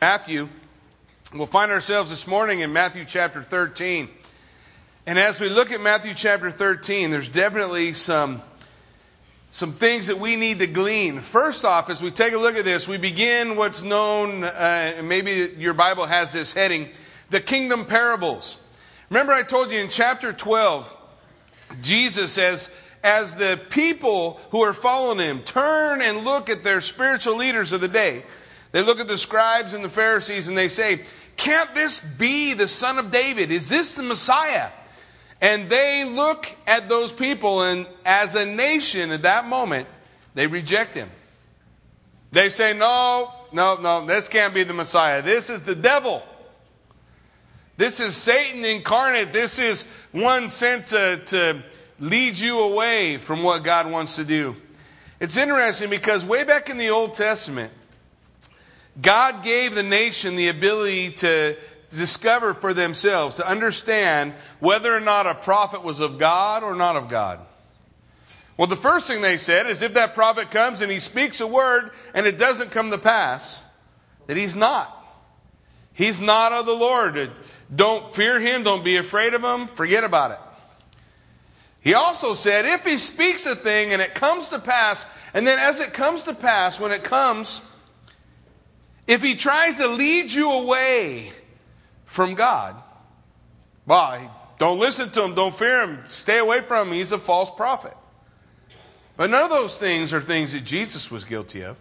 Matthew. We'll find ourselves this morning in Matthew chapter 13. And as we look at Matthew chapter 13, there's definitely some, some things that we need to glean. First off, as we take a look at this, we begin what's known, uh, maybe your Bible has this heading, the kingdom parables. Remember, I told you in chapter 12, Jesus says, as the people who are following him turn and look at their spiritual leaders of the day, they look at the scribes and the Pharisees and they say, Can't this be the son of David? Is this the Messiah? And they look at those people, and as a nation at that moment, they reject him. They say, No, no, no, this can't be the Messiah. This is the devil. This is Satan incarnate. This is one sent to, to lead you away from what God wants to do. It's interesting because way back in the Old Testament, God gave the nation the ability to discover for themselves, to understand whether or not a prophet was of God or not of God. Well, the first thing they said is if that prophet comes and he speaks a word and it doesn't come to pass, that he's not. He's not of the Lord. Don't fear him. Don't be afraid of him. Forget about it. He also said if he speaks a thing and it comes to pass, and then as it comes to pass, when it comes, if he tries to lead you away from God, well, don't listen to him, don't fear him, stay away from him. He's a false prophet. But none of those things are things that Jesus was guilty of.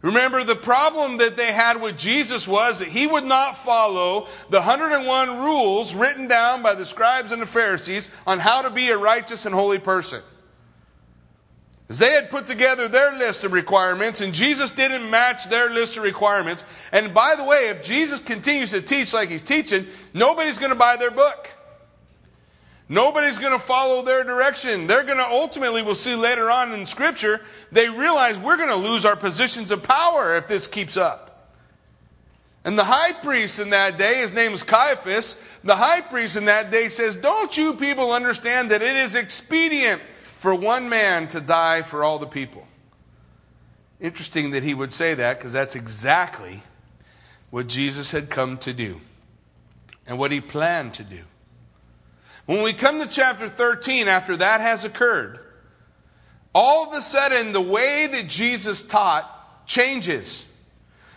Remember, the problem that they had with Jesus was that he would not follow the 101 rules written down by the scribes and the Pharisees on how to be a righteous and holy person. They had put together their list of requirements, and Jesus didn't match their list of requirements. And by the way, if Jesus continues to teach like he's teaching, nobody's going to buy their book. Nobody's going to follow their direction. They're going to ultimately, we'll see later on in Scripture, they realize we're going to lose our positions of power if this keeps up. And the high priest in that day, his name is Caiaphas, the high priest in that day says, Don't you people understand that it is expedient for one man to die for all the people. Interesting that he would say that because that's exactly what Jesus had come to do and what he planned to do. When we come to chapter 13, after that has occurred, all of a sudden the way that Jesus taught changes.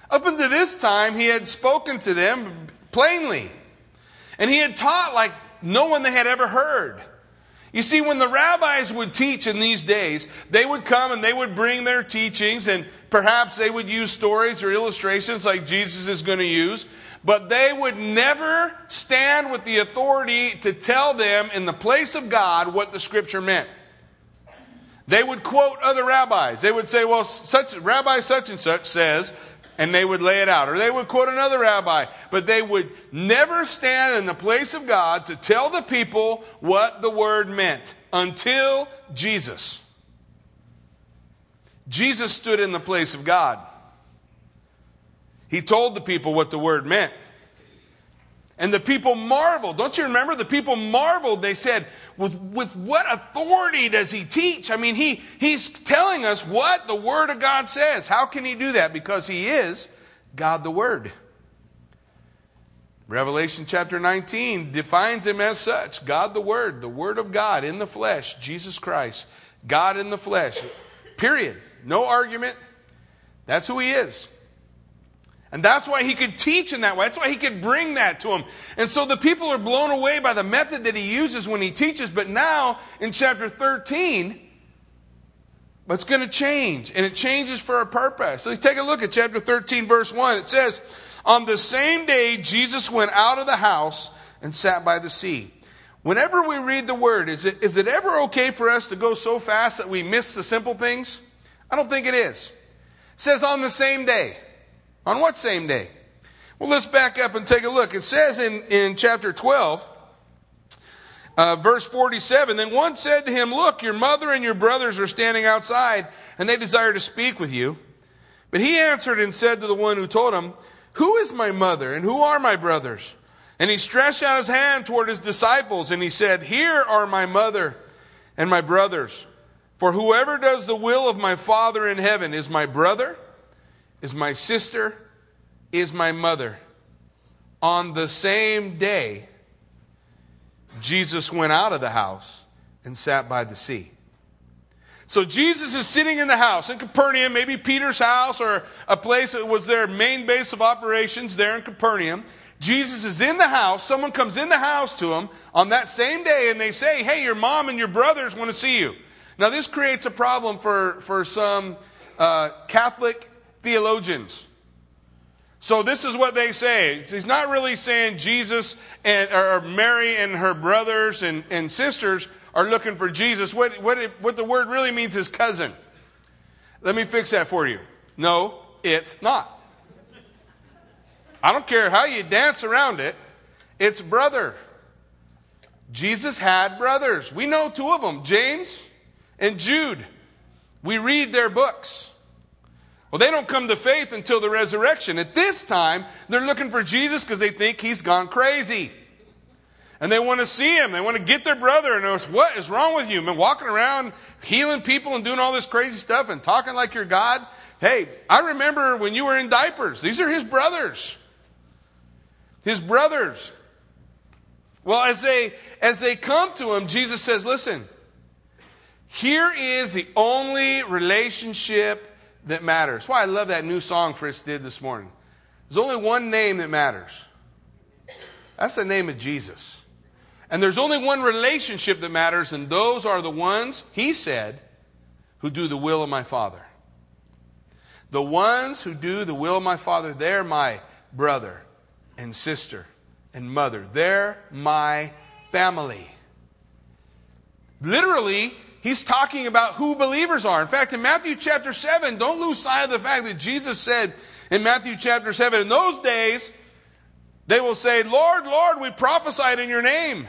Up until this time, he had spoken to them plainly. And he had taught like no one they had ever heard. You see, when the rabbis would teach in these days, they would come and they would bring their teachings, and perhaps they would use stories or illustrations like Jesus is going to use, but they would never stand with the authority to tell them in the place of God what the scripture meant. They would quote other rabbis. They would say, well, such, Rabbi such and such says, and they would lay it out. Or they would quote another rabbi, but they would never stand in the place of God to tell the people what the word meant until Jesus. Jesus stood in the place of God. He told the people what the word meant. And the people marveled. Don't you remember? The people marveled. They said, with, with what authority does he teach? I mean, he, he's telling us what the Word of God says. How can he do that? Because he is God the Word. Revelation chapter 19 defines him as such God the Word, the Word of God in the flesh, Jesus Christ, God in the flesh. Period. No argument. That's who he is. And that's why he could teach in that way. That's why he could bring that to them. And so the people are blown away by the method that he uses when he teaches. But now, in chapter 13, it's going to change. And it changes for a purpose. So take a look at chapter 13, verse 1. It says, On the same day, Jesus went out of the house and sat by the sea. Whenever we read the word, is it, is it ever okay for us to go so fast that we miss the simple things? I don't think it is. It says on the same day. On what same day? Well, let's back up and take a look. It says in, in chapter 12, uh, verse 47 Then one said to him, Look, your mother and your brothers are standing outside, and they desire to speak with you. But he answered and said to the one who told him, Who is my mother, and who are my brothers? And he stretched out his hand toward his disciples, and he said, Here are my mother and my brothers. For whoever does the will of my Father in heaven is my brother is my sister is my mother. On the same day, Jesus went out of the house and sat by the sea. So Jesus is sitting in the house in Capernaum, maybe Peter's house or a place that was their main base of operations there in Capernaum. Jesus is in the house. Someone comes in the house to him on that same day and they say, Hey, your mom and your brothers want to see you. Now, this creates a problem for, for some uh, Catholic theologians. So this is what they say. He's not really saying Jesus and or Mary and her brothers and, and sisters are looking for Jesus. What, what, it, what the word really means is cousin. Let me fix that for you. No, it's not. I don't care how you dance around it, it's brother. Jesus had brothers. We know two of them, James and Jude. We read their books. Well, they don't come to faith until the resurrection. At this time, they're looking for Jesus because they think he's gone crazy. And they want to see him. They want to get their brother and ask, What is wrong with you? Been walking around healing people and doing all this crazy stuff and talking like you're God. Hey, I remember when you were in diapers. These are his brothers. His brothers. Well, as they as they come to him, Jesus says, Listen, here is the only relationship that matters. That's why I love that new song Fritz did this morning. There's only one name that matters. That's the name of Jesus. And there's only one relationship that matters, and those are the ones, he said, who do the will of my Father. The ones who do the will of my Father, they're my brother and sister and mother. They're my family. Literally, he's talking about who believers are. In fact, in Matthew chapter 7, don't lose sight of the fact that Jesus said in Matthew chapter 7, in those days, they will say, Lord, Lord, we prophesied in your name.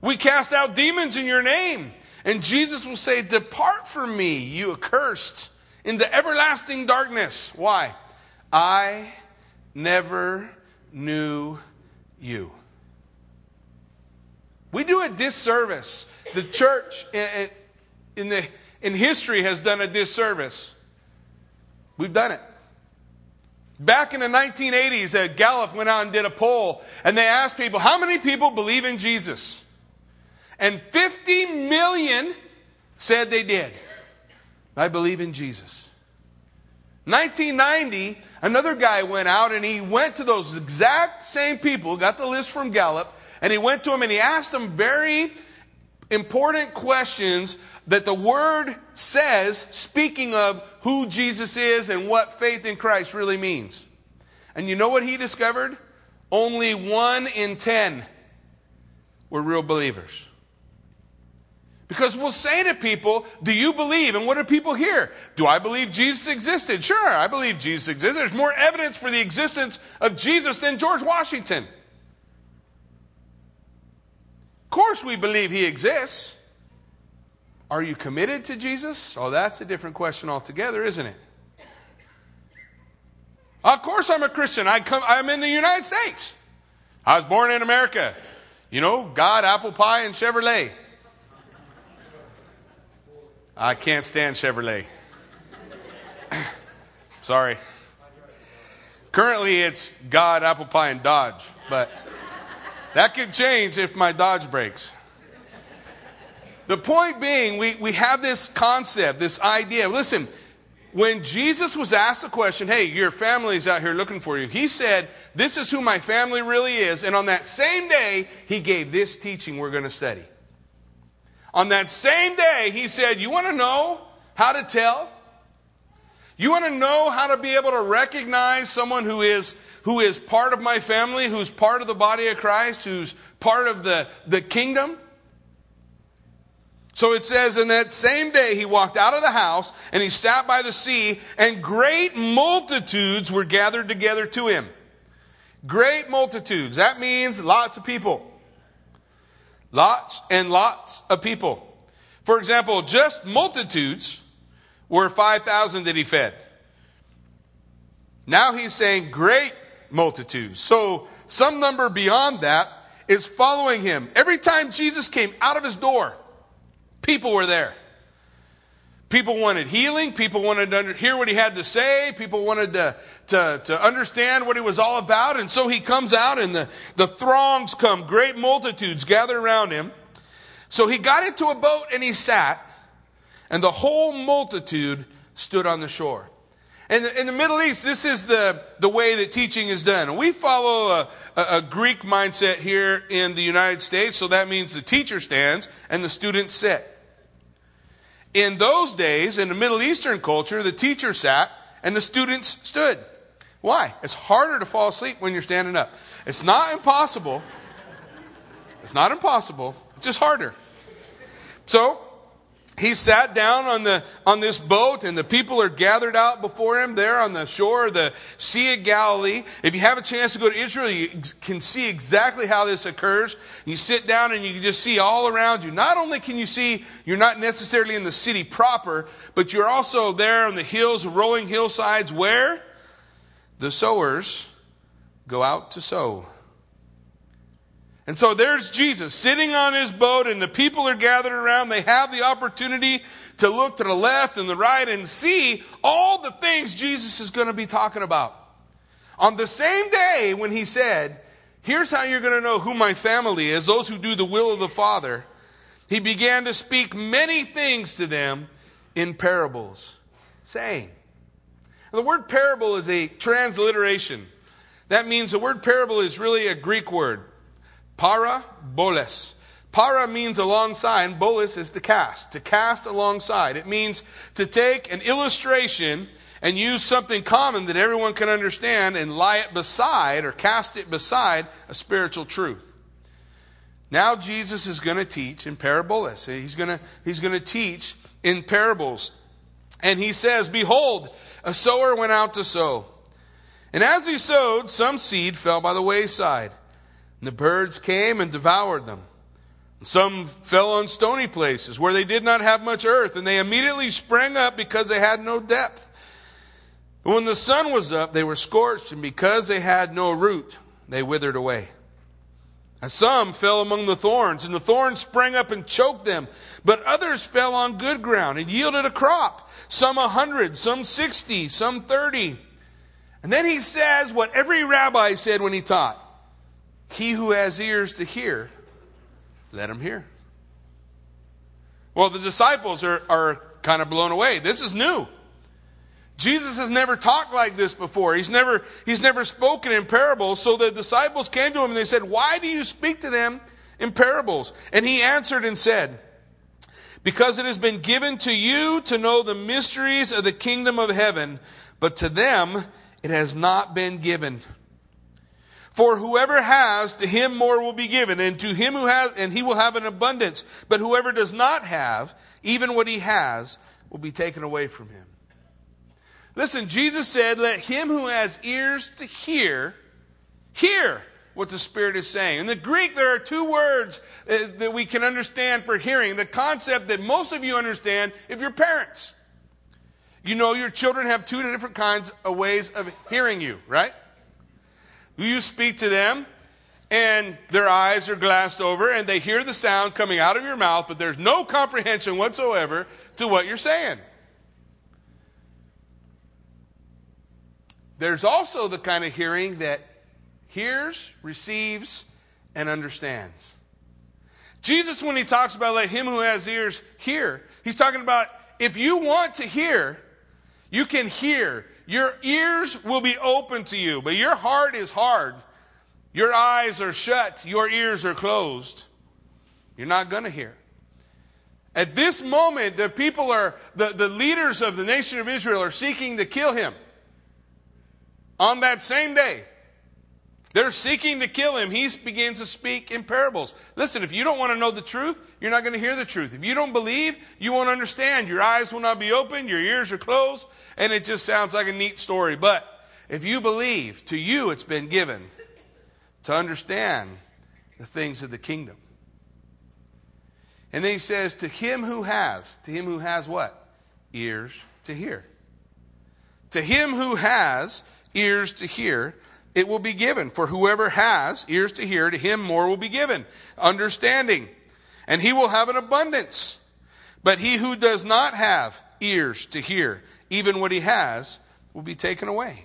We cast out demons in your name. And Jesus will say, Depart from me, you accursed, into everlasting darkness. Why? I never knew you. We do a disservice. The church in, the, in history has done a disservice. We've done it. Back in the 1980s, a Gallup went out and did a poll, and they asked people, How many people believe in Jesus? And 50 million said they did. I believe in Jesus. 1990, another guy went out and he went to those exact same people, got the list from Gallup, and he went to them and he asked them very important questions that the Word says, speaking of who Jesus is and what faith in Christ really means. And you know what he discovered? Only one in ten were real believers. Because we'll say to people, Do you believe? And what do people hear? Do I believe Jesus existed? Sure, I believe Jesus existed. There's more evidence for the existence of Jesus than George Washington. Course, we believe he exists. Are you committed to Jesus? Oh, that's a different question altogether, isn't it? Of course, I'm a Christian. I come, I'm in the United States. I was born in America. You know, God, apple pie, and Chevrolet. I can't stand Chevrolet. Sorry. Currently, it's God, apple pie, and Dodge, but that could change if my Dodge breaks. The point being, we, we have this concept, this idea. Listen, when Jesus was asked the question, hey, your family's out here looking for you, he said, this is who my family really is. And on that same day, he gave this teaching we're going to study. On that same day, he said, You want to know how to tell? You want to know how to be able to recognize someone who is, who is part of my family, who's part of the body of Christ, who's part of the, the kingdom? So it says, in that same day he walked out of the house and he sat by the sea, and great multitudes were gathered together to him. Great multitudes. That means lots of people. Lots and lots of people. For example, just multitudes were 5,000 that he fed. Now he's saying great multitudes. So some number beyond that is following him. Every time Jesus came out of his door, people were there. People wanted healing. People wanted to hear what he had to say. People wanted to, to, to understand what he was all about. And so he comes out and the, the throngs come, great multitudes gather around him. So he got into a boat and he sat, and the whole multitude stood on the shore. And in the Middle East, this is the, the way that teaching is done. We follow a, a, a, Greek mindset here in the United States, so that means the teacher stands and the students sit. In those days, in the Middle Eastern culture, the teacher sat and the students stood. Why? It's harder to fall asleep when you're standing up. It's not impossible. It's not impossible. It's just harder. So, he sat down on the on this boat and the people are gathered out before him there on the shore of the sea of galilee. If you have a chance to go to israel you can see exactly how this occurs. You sit down and you can just see all around you. Not only can you see you're not necessarily in the city proper but you're also there on the hills rolling hillsides where the sowers go out to sow and so there's Jesus sitting on his boat, and the people are gathered around. They have the opportunity to look to the left and the right and see all the things Jesus is going to be talking about. On the same day when he said, Here's how you're going to know who my family is, those who do the will of the Father, he began to speak many things to them in parables, saying, The word parable is a transliteration. That means the word parable is really a Greek word. Para boles. Para means alongside, boles is to cast, to cast alongside. It means to take an illustration and use something common that everyone can understand and lie it beside or cast it beside a spiritual truth. Now Jesus is going to teach in paraboles. He's going he's going to teach in parables. And he says, Behold, a sower went out to sow. And as he sowed, some seed fell by the wayside and the birds came and devoured them. And Some fell on stony places where they did not have much earth, and they immediately sprang up because they had no depth. But when the sun was up, they were scorched, and because they had no root, they withered away. And some fell among the thorns, and the thorns sprang up and choked them. But others fell on good ground and yielded a crop, some a hundred, some sixty, some thirty. And then he says what every rabbi said when he taught he who has ears to hear, let him hear. Well, the disciples are, are kind of blown away. This is new. Jesus has never talked like this before. He's never, he's never spoken in parables. So the disciples came to him and they said, Why do you speak to them in parables? And he answered and said, Because it has been given to you to know the mysteries of the kingdom of heaven, but to them it has not been given. For whoever has, to him more will be given, and to him who has, and he will have an abundance. But whoever does not have, even what he has, will be taken away from him. Listen, Jesus said, Let him who has ears to hear, hear what the Spirit is saying. In the Greek, there are two words uh, that we can understand for hearing. The concept that most of you understand if you're parents. You know your children have two different kinds of ways of hearing you, right? You speak to them, and their eyes are glassed over, and they hear the sound coming out of your mouth, but there's no comprehension whatsoever to what you're saying. There's also the kind of hearing that hears, receives, and understands. Jesus, when he talks about let him who has ears hear, he's talking about if you want to hear, you can hear. Your ears will be open to you, but your heart is hard. Your eyes are shut. Your ears are closed. You're not going to hear. At this moment, the people are, the, the leaders of the nation of Israel are seeking to kill him. On that same day, they're seeking to kill him. He begins to speak in parables. Listen, if you don't want to know the truth, you're not going to hear the truth. If you don't believe, you won't understand. Your eyes will not be open, your ears are closed, and it just sounds like a neat story. But if you believe, to you it's been given to understand the things of the kingdom. And then he says, To him who has, to him who has what? Ears to hear. To him who has ears to hear, it will be given. For whoever has ears to hear, to him more will be given. Understanding. And he will have an abundance. But he who does not have ears to hear, even what he has will be taken away.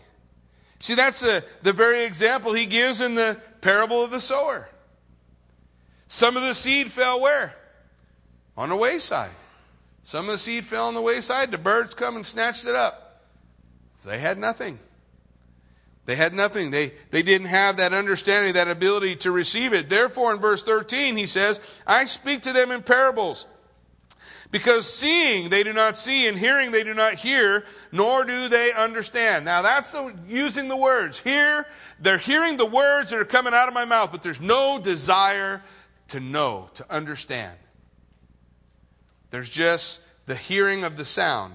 See, that's the, the very example he gives in the parable of the sower. Some of the seed fell where? On the wayside. Some of the seed fell on the wayside. The birds come and snatched it up. They had nothing. They had nothing. They, they didn't have that understanding, that ability to receive it. Therefore, in verse 13, he says, I speak to them in parables. Because seeing they do not see, and hearing they do not hear, nor do they understand. Now that's the, using the words. Here, they're hearing the words that are coming out of my mouth, but there's no desire to know, to understand. There's just the hearing of the sound,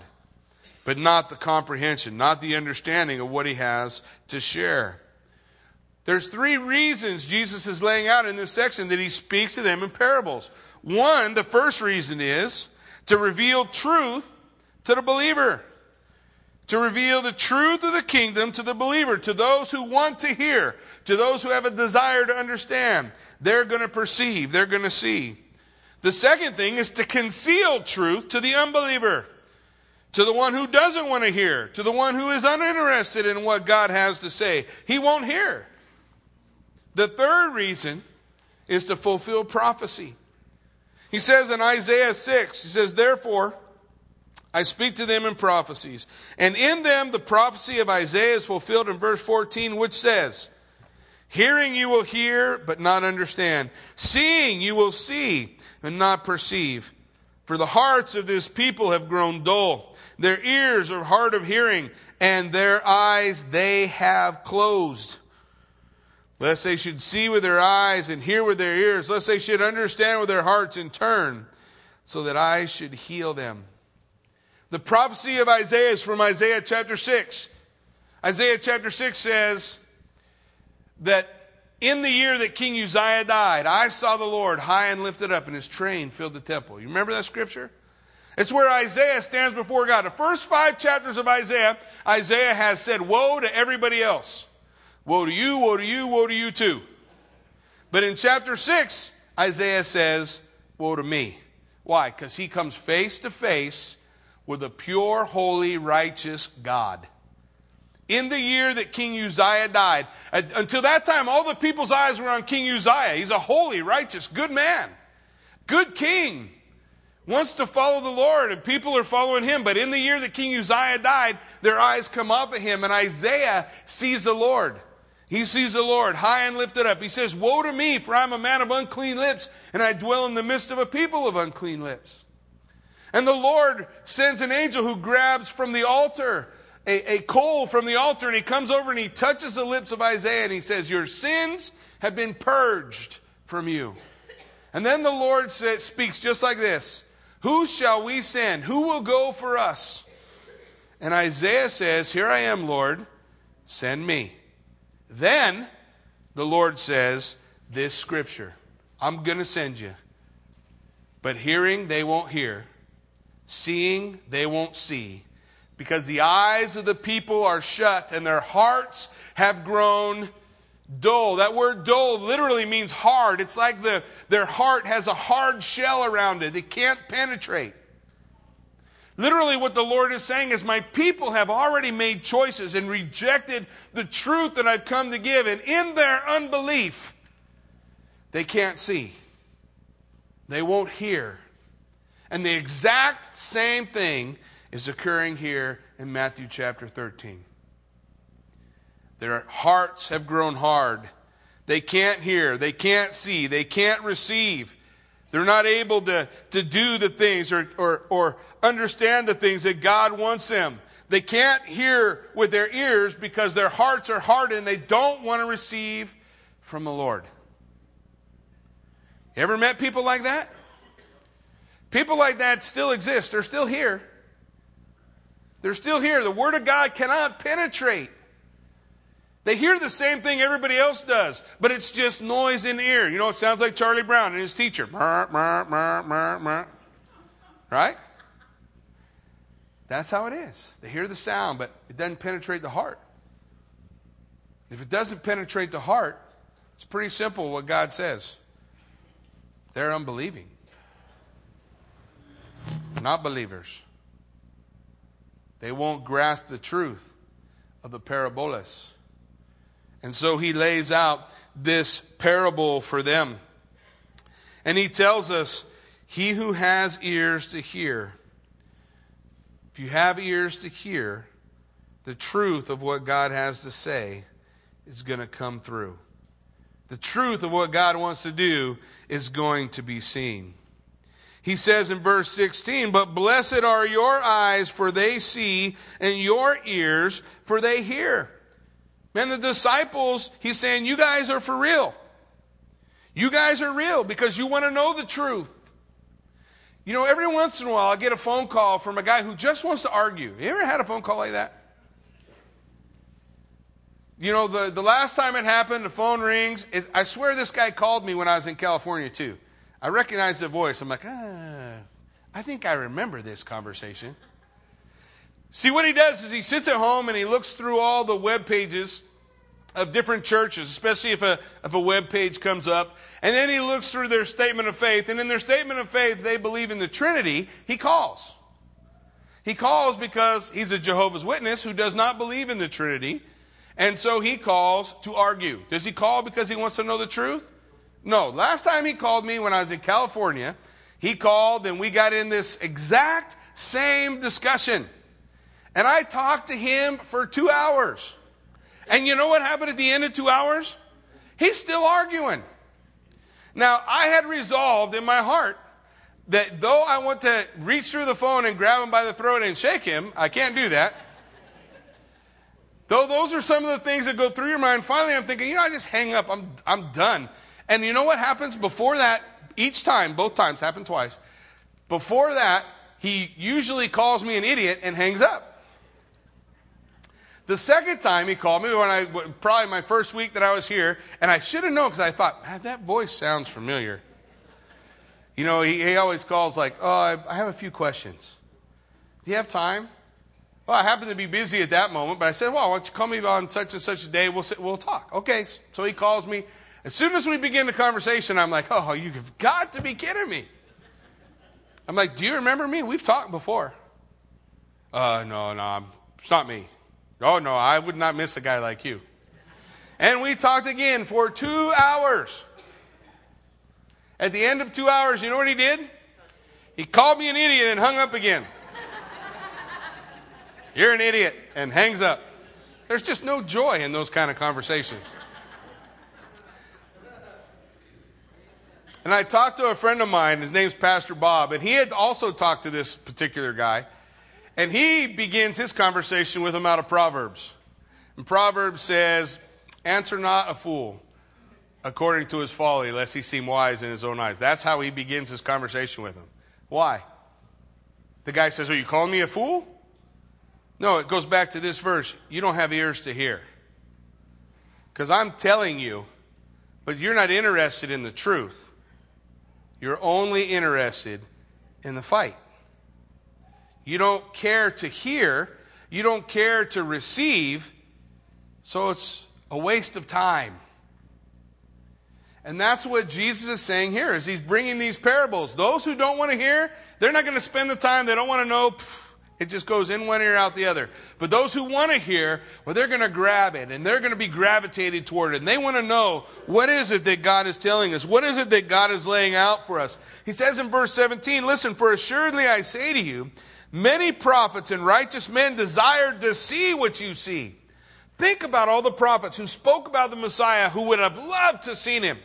but not the comprehension, not the understanding of what he has to share. There's three reasons Jesus is laying out in this section that he speaks to them in parables. One, the first reason is to reveal truth to the believer. To reveal the truth of the kingdom to the believer, to those who want to hear, to those who have a desire to understand. They're going to perceive, they're going to see. The second thing is to conceal truth to the unbeliever, to the one who doesn't want to hear, to the one who is uninterested in what God has to say. He won't hear. The third reason is to fulfill prophecy. He says in Isaiah 6, he says, Therefore, I speak to them in prophecies. And in them, the prophecy of Isaiah is fulfilled in verse 14, which says, Hearing you will hear, but not understand. Seeing you will see, and not perceive. For the hearts of this people have grown dull. Their ears are hard of hearing, and their eyes they have closed lest they should see with their eyes and hear with their ears, lest they should understand with their hearts and turn, so that I should heal them. The prophecy of Isaiah is from Isaiah chapter 6. Isaiah chapter 6 says that in the year that King Uzziah died, I saw the Lord high and lifted up, and his train filled the temple. You remember that scripture? It's where Isaiah stands before God. The first five chapters of Isaiah, Isaiah has said, Woe to everybody else. Woe to you, woe to you, woe to you too. But in chapter 6, Isaiah says, Woe to me. Why? Because he comes face to face with a pure, holy, righteous God. In the year that King Uzziah died, uh, until that time, all the people's eyes were on King Uzziah. He's a holy, righteous, good man, good king, wants to follow the Lord, and people are following him. But in the year that King Uzziah died, their eyes come off of him, and Isaiah sees the Lord. He sees the Lord high and lifted up. He says, Woe to me, for I'm a man of unclean lips, and I dwell in the midst of a people of unclean lips. And the Lord sends an angel who grabs from the altar a, a coal from the altar, and he comes over and he touches the lips of Isaiah, and he says, Your sins have been purged from you. And then the Lord says, speaks just like this Who shall we send? Who will go for us? And Isaiah says, Here I am, Lord, send me. Then the Lord says, This scripture, I'm going to send you. But hearing, they won't hear. Seeing, they won't see. Because the eyes of the people are shut and their hearts have grown dull. That word dull literally means hard. It's like the, their heart has a hard shell around it, it can't penetrate. Literally, what the Lord is saying is, My people have already made choices and rejected the truth that I've come to give. And in their unbelief, they can't see, they won't hear. And the exact same thing is occurring here in Matthew chapter 13. Their hearts have grown hard. They can't hear, they can't see, they can't receive. They're not able to, to do the things or, or, or understand the things that God wants them. They can't hear with their ears because their hearts are hardened. They don't want to receive from the Lord. Ever met people like that? People like that still exist. They're still here. They're still here. The Word of God cannot penetrate. They hear the same thing everybody else does, but it's just noise in the ear. You know, it sounds like Charlie Brown and his teacher. Right? That's how it is. They hear the sound, but it doesn't penetrate the heart. If it doesn't penetrate the heart, it's pretty simple what God says. They're unbelieving, not believers. They won't grasp the truth of the parabolas. And so he lays out this parable for them. And he tells us, He who has ears to hear, if you have ears to hear, the truth of what God has to say is going to come through. The truth of what God wants to do is going to be seen. He says in verse 16, But blessed are your eyes, for they see, and your ears, for they hear. Man, the disciples, he's saying, You guys are for real. You guys are real because you want to know the truth. You know, every once in a while I get a phone call from a guy who just wants to argue. You ever had a phone call like that? You know, the, the last time it happened, the phone rings. It, I swear this guy called me when I was in California, too. I recognize the voice. I'm like, ah, I think I remember this conversation. See, what he does is he sits at home and he looks through all the web pages of different churches, especially if a, if a web page comes up. And then he looks through their statement of faith. And in their statement of faith, they believe in the Trinity. He calls. He calls because he's a Jehovah's Witness who does not believe in the Trinity. And so he calls to argue. Does he call because he wants to know the truth? No. Last time he called me when I was in California, he called and we got in this exact same discussion. And I talked to him for two hours. And you know what happened at the end of two hours? He's still arguing. Now, I had resolved in my heart that though I want to reach through the phone and grab him by the throat and shake him, I can't do that. Though those are some of the things that go through your mind, finally I'm thinking, you know, I just hang up. I'm, I'm done. And you know what happens before that? Each time, both times, happened twice. Before that, he usually calls me an idiot and hangs up. The second time he called me, when I probably my first week that I was here, and I should have known because I thought, man, that voice sounds familiar. You know, he, he always calls like, oh, I, I have a few questions. Do you have time? Well, I happened to be busy at that moment, but I said, well, why don't you call me on such and such a day? We'll, sit, we'll talk. Okay. So he calls me. As soon as we begin the conversation, I'm like, oh, you've got to be kidding me. I'm like, do you remember me? We've talked before. Uh, no, no, it's not me. Oh, no, I would not miss a guy like you. And we talked again for two hours. At the end of two hours, you know what he did? He called me an idiot and hung up again. You're an idiot, and hangs up. There's just no joy in those kind of conversations. And I talked to a friend of mine, his name's Pastor Bob, and he had also talked to this particular guy. And he begins his conversation with him out of Proverbs. And Proverbs says, Answer not a fool according to his folly, lest he seem wise in his own eyes. That's how he begins his conversation with him. Why? The guy says, Are you calling me a fool? No, it goes back to this verse. You don't have ears to hear. Because I'm telling you, but you're not interested in the truth. You're only interested in the fight. You don't care to hear, you don't care to receive, so it's a waste of time. And that's what Jesus is saying here is he's bringing these parables. Those who don't want to hear, they're not going to spend the time, they don't want to know, pff, it just goes in one ear out the other. But those who want to hear, well, they're going to grab it and they're going to be gravitated toward it. And they want to know what is it that God is telling us? What is it that God is laying out for us? He says in verse 17, listen, for assuredly I say to you, many prophets and righteous men desired to see what you see. Think about all the prophets who spoke about the Messiah who would have loved to seen him.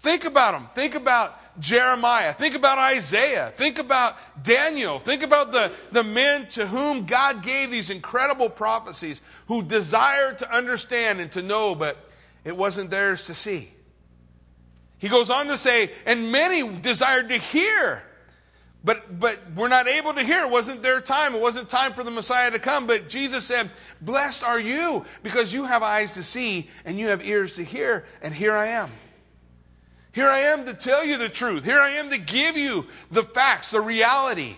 Think about them. Think about Jeremiah. Think about Isaiah. Think about Daniel. Think about the, the men to whom God gave these incredible prophecies who desired to understand and to know, but it wasn't theirs to see. He goes on to say, and many desired to hear, but, but we're not able to hear. It wasn't their time. It wasn't time for the Messiah to come. But Jesus said, Blessed are you because you have eyes to see and you have ears to hear, and here I am. Here I am to tell you the truth. Here I am to give you the facts, the reality.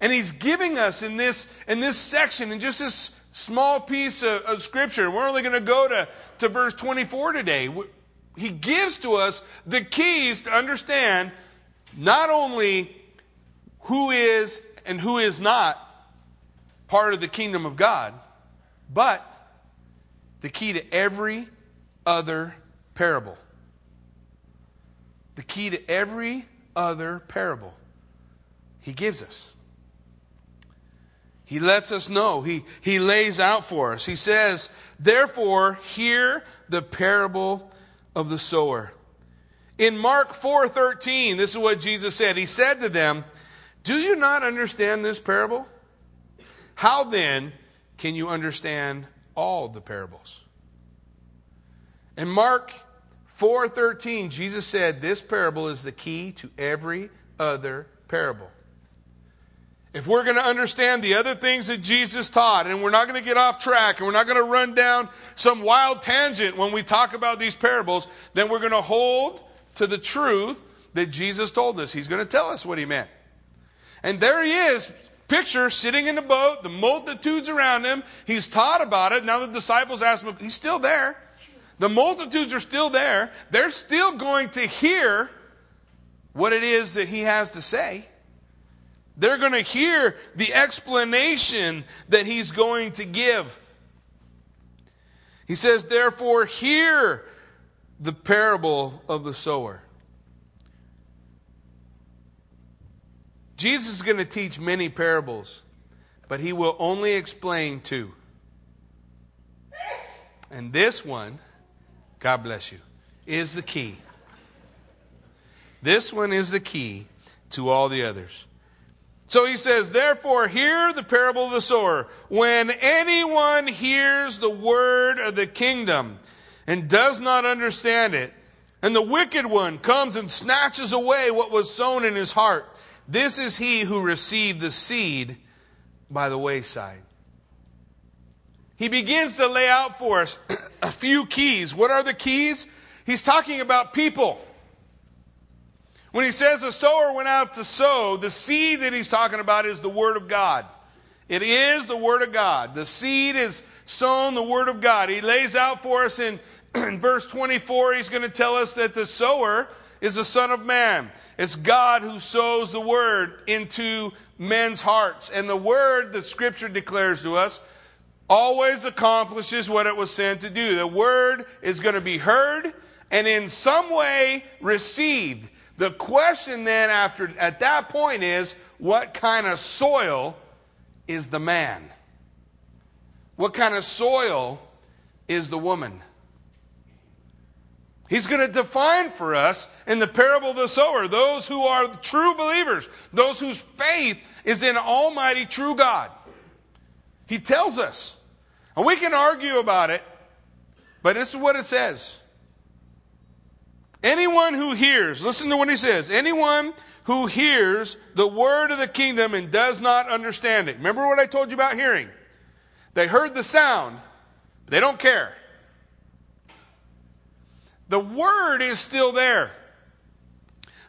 And he's giving us in this, in this section, in just this small piece of, of scripture, we're only going to go to, to verse 24 today. He gives to us the keys to understand not only who is and who is not part of the kingdom of God, but the key to every other parable. The key to every other parable he gives us. He lets us know. He, he lays out for us. He says, Therefore, hear the parable of the sower. In Mark 4:13, this is what Jesus said. He said to them, "Do you not understand this parable? How then can you understand all the parables?" In Mark 4:13, Jesus said, "This parable is the key to every other parable." If we're going to understand the other things that Jesus taught, and we're not going to get off track, and we're not going to run down some wild tangent when we talk about these parables, then we're going to hold to the truth that Jesus told us. He's going to tell us what he meant. And there he is, picture, sitting in the boat, the multitudes around him. He's taught about it. Now the disciples ask him, he's still there. The multitudes are still there. They're still going to hear what it is that he has to say. They're going to hear the explanation that he's going to give. He says, Therefore, hear the parable of the sower. Jesus is going to teach many parables, but he will only explain two. And this one, God bless you, is the key. This one is the key to all the others. So he says, Therefore, hear the parable of the sower. When anyone hears the word of the kingdom and does not understand it, and the wicked one comes and snatches away what was sown in his heart, this is he who received the seed by the wayside. He begins to lay out for us a few keys. What are the keys? He's talking about people. When he says a sower went out to sow, the seed that he's talking about is the Word of God. It is the Word of God. The seed is sown the Word of God. He lays out for us in, in verse 24, he's going to tell us that the sower is the Son of Man. It's God who sows the Word into men's hearts. And the Word that Scripture declares to us always accomplishes what it was sent to do. The Word is going to be heard and in some way received. The question then after at that point is what kind of soil is the man? What kind of soil is the woman? He's going to define for us in the parable of the sower those who are true believers, those whose faith is in Almighty true God. He tells us. And we can argue about it, but this is what it says. Anyone who hears, listen to what he says. Anyone who hears the word of the kingdom and does not understand it. Remember what I told you about hearing? They heard the sound, but they don't care. The word is still there.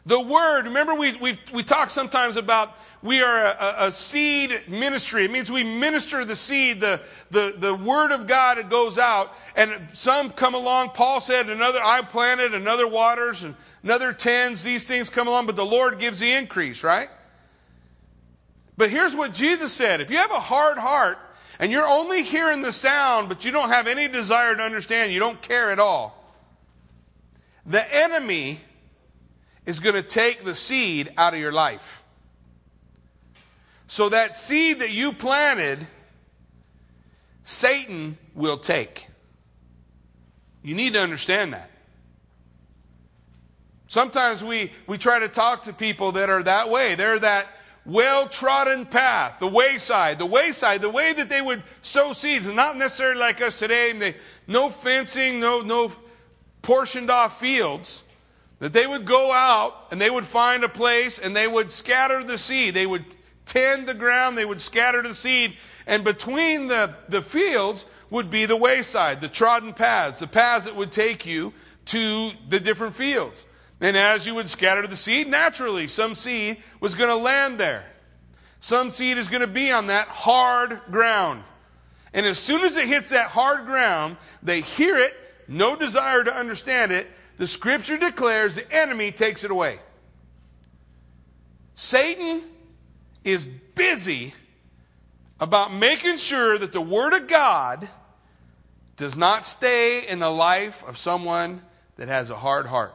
The word, remember we, we, we talk sometimes about we are a, a, seed ministry. It means we minister the seed, the, the, the word of God it goes out. And some come along. Paul said, another I planted, another waters, and another tends. These things come along, but the Lord gives the increase, right? But here's what Jesus said. If you have a hard heart and you're only hearing the sound, but you don't have any desire to understand, you don't care at all, the enemy is going to take the seed out of your life. So that seed that you planted, Satan will take. You need to understand that. Sometimes we, we try to talk to people that are that way. They're that well trodden path, the wayside, the wayside, the way that they would sow seeds, and not necessarily like us today, they, no fencing, no, no portioned off fields that they would go out and they would find a place and they would scatter the seed. They would tend the ground, they would scatter the seed, and between the, the fields would be the wayside, the trodden paths, the paths that would take you to the different fields. And as you would scatter the seed, naturally, some seed was going to land there. Some seed is going to be on that hard ground. And as soon as it hits that hard ground, they hear it, no desire to understand it, the scripture declares the enemy takes it away. Satan is busy about making sure that the Word of God does not stay in the life of someone that has a hard heart.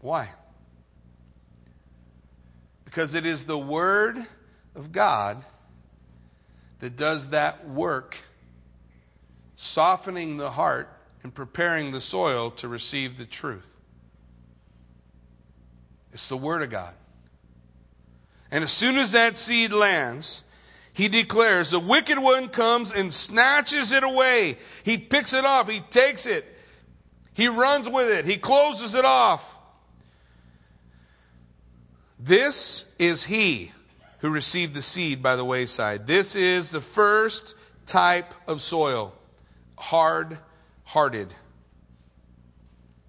Why? Because it is the Word of God that does that work, softening the heart and preparing the soil to receive the truth. It's the Word of God. And as soon as that seed lands, he declares, the wicked one comes and snatches it away. He picks it off. He takes it. He runs with it. He closes it off. This is he who received the seed by the wayside. This is the first type of soil hard hearted.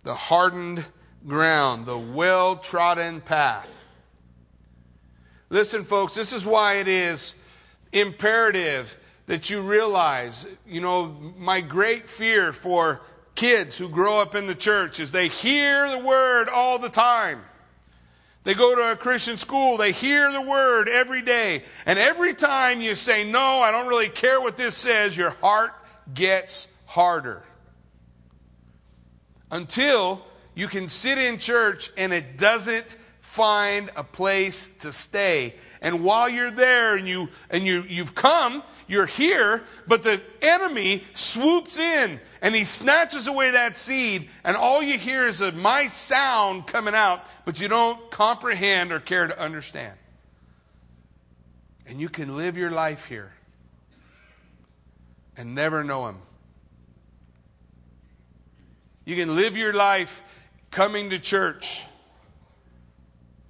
The hardened ground, the well trodden path. Listen, folks, this is why it is imperative that you realize, you know, my great fear for kids who grow up in the church is they hear the word all the time. They go to a Christian school, they hear the word every day. And every time you say, No, I don't really care what this says, your heart gets harder. Until you can sit in church and it doesn't find a place to stay. And while you're there and you and you you've come, you're here, but the enemy swoops in and he snatches away that seed, and all you hear is a my sound coming out, but you don't comprehend or care to understand. And you can live your life here and never know him. You can live your life coming to church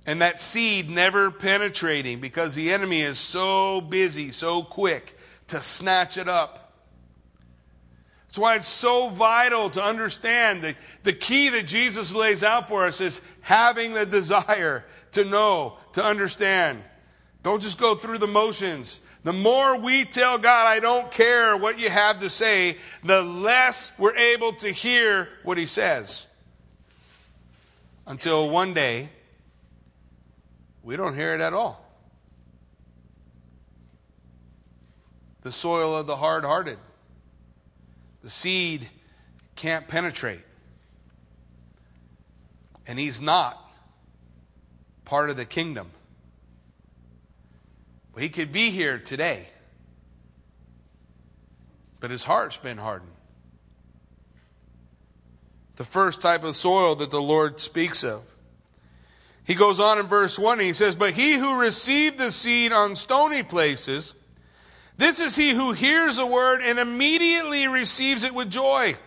and that seed never penetrating because the enemy is so busy, so quick to snatch it up. That's why it's so vital to understand that the key that Jesus lays out for us is having the desire to know, to understand. Don't just go through the motions. The more we tell God, I don't care what you have to say, the less we're able to hear what He says. Until one day, we don't hear it at all. The soil of the hard hearted. The seed can't penetrate. And he's not part of the kingdom. He could be here today, but his heart's been hardened. The first type of soil that the Lord speaks of he goes on in verse 1 he says, But he who received the seed on stony places, this is he who hears the word and immediately receives it with joy.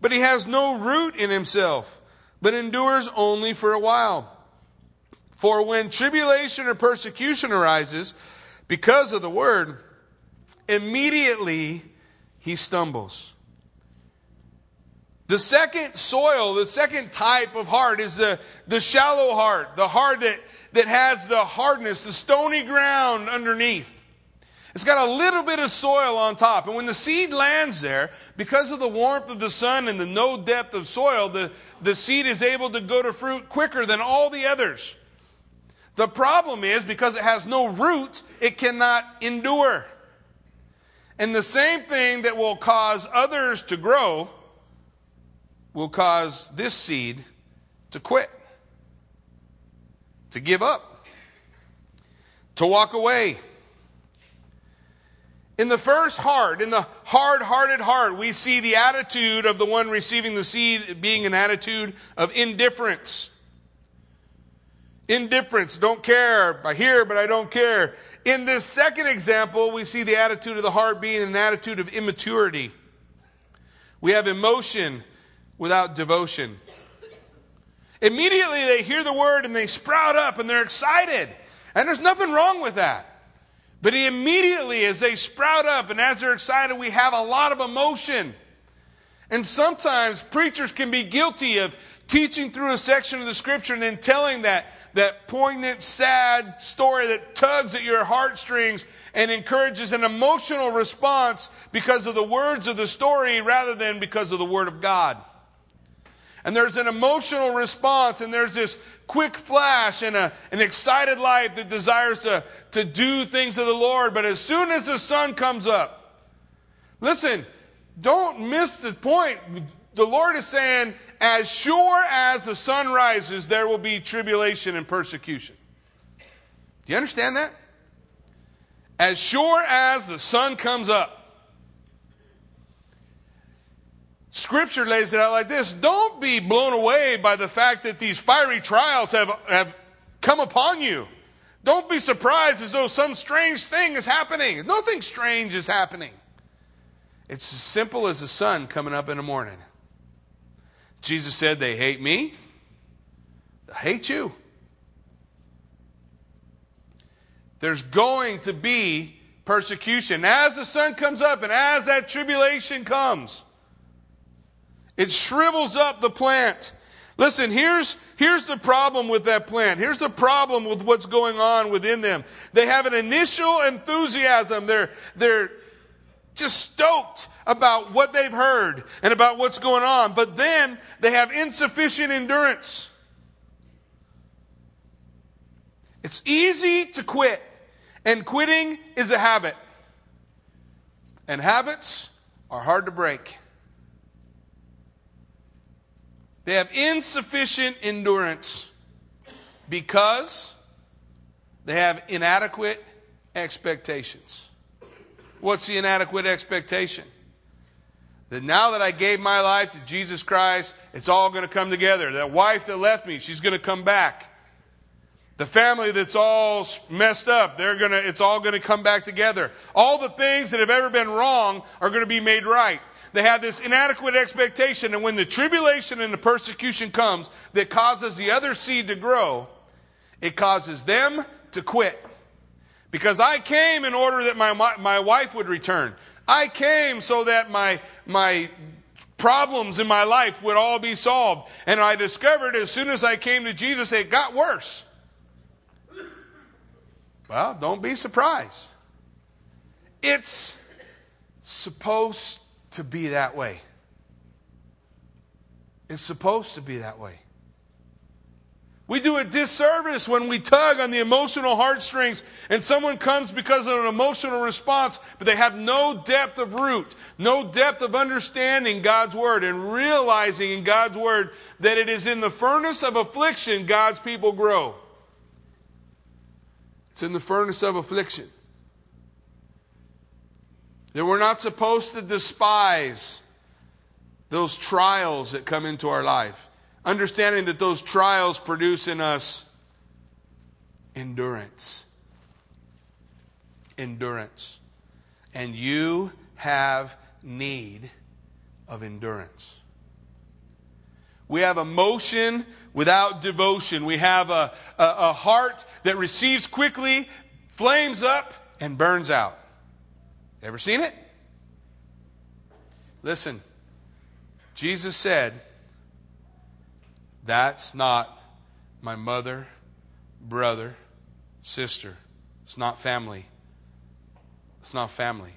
But he has no root in himself, but endures only for a while. For when tribulation or persecution arises because of the word, immediately he stumbles. The second soil, the second type of heart is the, the shallow heart, the heart that, that has the hardness, the stony ground underneath. It's got a little bit of soil on top. And when the seed lands there, because of the warmth of the sun and the no depth of soil, the, the seed is able to go to fruit quicker than all the others. The problem is because it has no root, it cannot endure. And the same thing that will cause others to grow will cause this seed to quit, to give up, to walk away. In the first heart, in the hard hearted heart, we see the attitude of the one receiving the seed being an attitude of indifference. Indifference, don't care. I hear, but I don't care. In this second example, we see the attitude of the heart being an attitude of immaturity. We have emotion without devotion. Immediately they hear the word and they sprout up and they're excited. And there's nothing wrong with that. But immediately, as they sprout up and as they're excited, we have a lot of emotion. And sometimes preachers can be guilty of teaching through a section of the scripture and then telling that, that poignant, sad story that tugs at your heartstrings and encourages an emotional response because of the words of the story rather than because of the Word of God. And there's an emotional response, and there's this quick flash and a, an excited life that desires to, to do things of the Lord. But as soon as the sun comes up, listen, don't miss the point. The Lord is saying, as sure as the sun rises, there will be tribulation and persecution. Do you understand that? As sure as the sun comes up. Scripture lays it out like this Don't be blown away by the fact that these fiery trials have, have come upon you. Don't be surprised as though some strange thing is happening. Nothing strange is happening. It's as simple as the sun coming up in the morning. Jesus said, They hate me, they hate you. There's going to be persecution. As the sun comes up and as that tribulation comes, it shrivels up the plant. Listen, here's, here's the problem with that plant. Here's the problem with what's going on within them. They have an initial enthusiasm. They're, they're just stoked about what they've heard and about what's going on. But then they have insufficient endurance. It's easy to quit, and quitting is a habit. And habits are hard to break. They have insufficient endurance because they have inadequate expectations. What's the inadequate expectation? That now that I gave my life to Jesus Christ, it's all going to come together. That wife that left me, she's going to come back. The family that's all messed up, they're going to, it's all going to come back together. All the things that have ever been wrong are going to be made right. They have this inadequate expectation, and when the tribulation and the persecution comes that causes the other seed to grow, it causes them to quit. Because I came in order that my, my wife would return. I came so that my, my problems in my life would all be solved. And I discovered as soon as I came to Jesus, it got worse. Well, don't be surprised. It's supposed to be that way. It's supposed to be that way. We do a disservice when we tug on the emotional heartstrings and someone comes because of an emotional response, but they have no depth of root, no depth of understanding God's Word and realizing in God's Word that it is in the furnace of affliction God's people grow. It's in the furnace of affliction. That we're not supposed to despise those trials that come into our life. Understanding that those trials produce in us endurance. Endurance. And you have need of endurance. We have emotion without devotion. We have a, a, a, heart that receives quickly, flames up, and burns out. Ever seen it? Listen, Jesus said, That's not my mother, brother, sister. It's not family. It's not family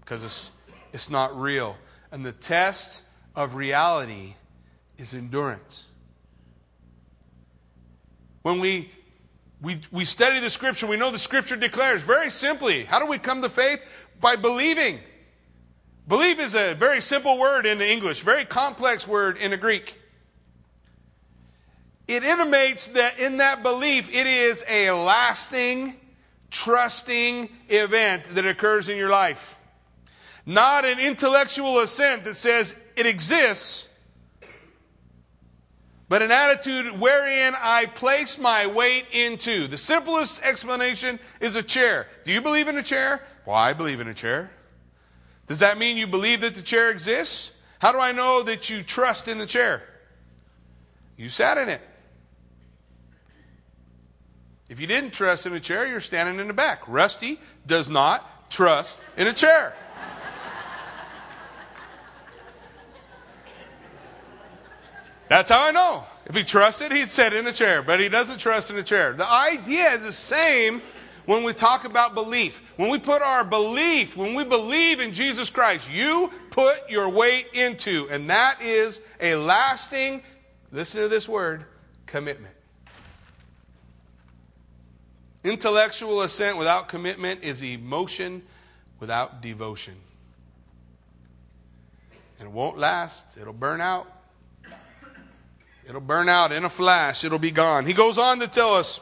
because it's, it's not real. And the test of reality is endurance. When we, we, we study the scripture, we know the scripture declares very simply how do we come to faith? by believing. Believe is a very simple word in the English, very complex word in the Greek. It intimates that in that belief, it is a lasting, trusting event that occurs in your life. Not an intellectual assent that says it exists, but an attitude wherein I place my weight into. The simplest explanation is a chair. Do you believe in a chair? Well, I believe in a chair. Does that mean you believe that the chair exists? How do I know that you trust in the chair? You sat in it. If you didn't trust in a chair, you're standing in the back. Rusty does not trust in a chair. That's how I know. If he trusted, he'd sit in a chair, but he doesn't trust in a chair. The idea is the same when we talk about belief. When we put our belief, when we believe in Jesus Christ, you put your weight into. And that is a lasting, listen to this word, commitment. Intellectual assent without commitment is emotion without devotion. And it won't last, it'll burn out. It'll burn out in a flash, it'll be gone. He goes on to tell us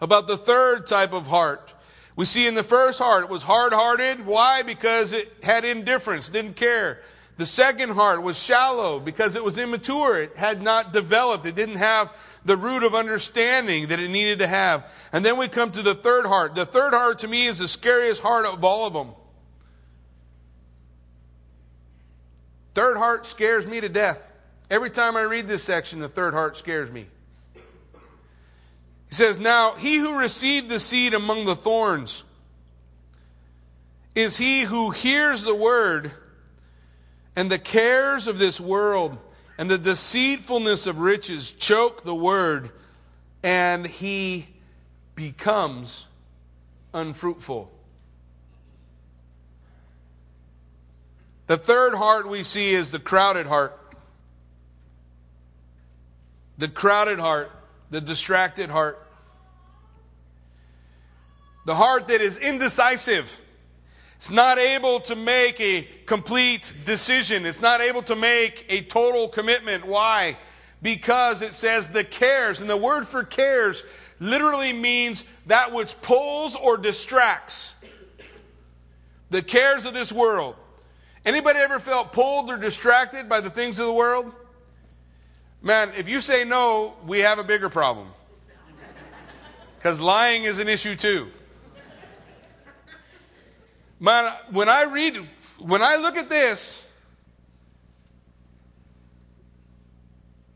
about the third type of heart. We see in the first heart, it was hard hearted. Why? Because it had indifference, didn't care. The second heart was shallow because it was immature. It had not developed. It didn't have the root of understanding that it needed to have. And then we come to the third heart. The third heart to me is the scariest heart of all of them. Third heart scares me to death. Every time I read this section, the third heart scares me. He says, Now he who received the seed among the thorns is he who hears the word, and the cares of this world and the deceitfulness of riches choke the word, and he becomes unfruitful. The third heart we see is the crowded heart. The crowded heart, the distracted heart. The heart that is indecisive. It's not able to make a complete decision. It's not able to make a total commitment. Why? Because it says the cares. And the word for cares literally means that which pulls or distracts. The cares of this world. Anybody ever felt pulled or distracted by the things of the world? Man, if you say no, we have a bigger problem. Because lying is an issue too. Man, when I read, when I look at this,